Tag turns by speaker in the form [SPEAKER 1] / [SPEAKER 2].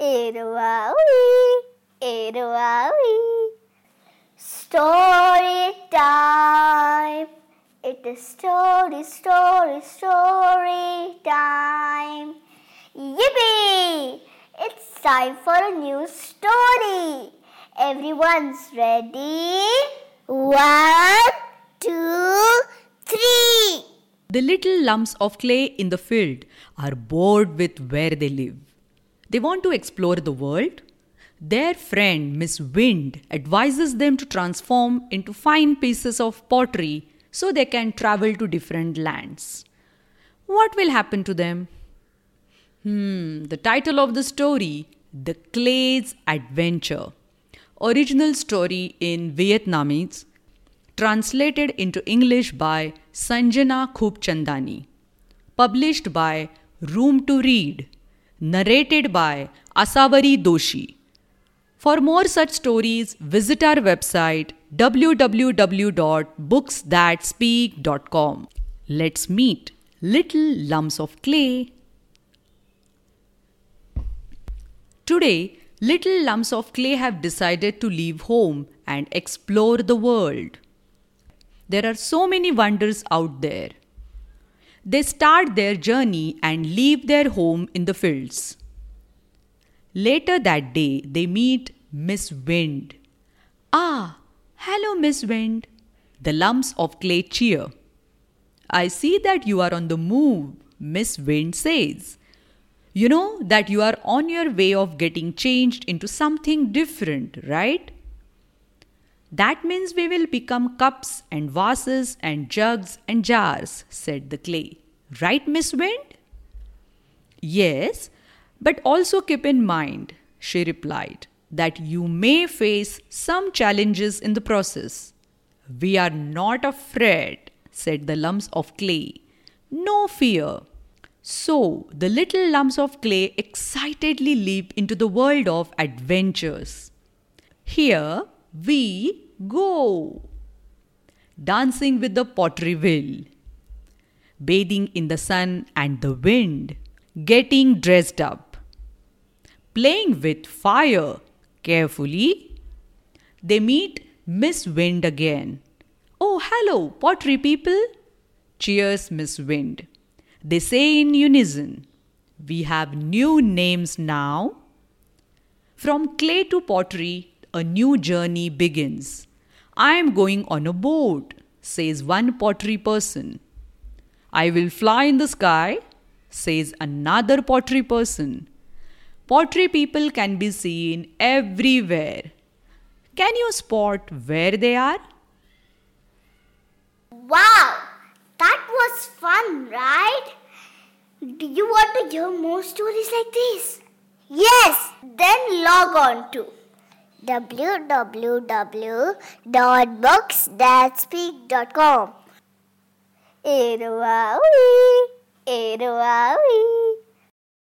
[SPEAKER 1] Iruawi, Iruawi. Story time. It is story, story, story time. Yippee! It's time for a new story. Everyone's ready? One, two, three.
[SPEAKER 2] The little lumps of clay in the field are bored with where they live. They want to explore the world. Their friend Miss Wind advises them to transform into fine pieces of pottery so they can travel to different lands. What will happen to them? Hmm, the title of the story The Clay's Adventure. Original story in Vietnamese translated into English by Sanjana Khubchandani, published by Room to Read, narrated by Asavari Doshi. For more such stories, visit our website www.booksthatspeak.com. Let's meet Little Lumps of Clay. Today, little lumps of clay have decided to leave home and explore the world. There are so many wonders out there. They start their journey and leave their home in the fields. Later that day, they meet Miss Wind. Ah, hello, Miss Wind. The lumps of clay cheer. I see that you are on the move, Miss Wind says. You know that you are on your way of getting changed into something different, right? That means we will become cups and vases and jugs and jars, said the clay. Right, Miss Wind? Yes, but also keep in mind, she replied, that you may face some challenges in the process. We are not afraid, said the lumps of clay. No fear. So the little lumps of clay excitedly leap into the world of adventures. Here, we go. Dancing with the pottery wheel, bathing in the sun and the wind, getting dressed up, playing with fire carefully. They meet Miss Wind again. Oh, hello, pottery people. Cheers, Miss Wind. They say in unison, We have new names now. From clay to pottery, a new journey begins. I am going on a boat, says one pottery person. I will fly in the sky, says another pottery person. Pottery people can be seen everywhere. Can you spot where they are?
[SPEAKER 1] Wow, that was fun, right? Do you want to hear more stories like this? Yes, then log on to www.booksthatspeak.com. Iruawi, Iruawi.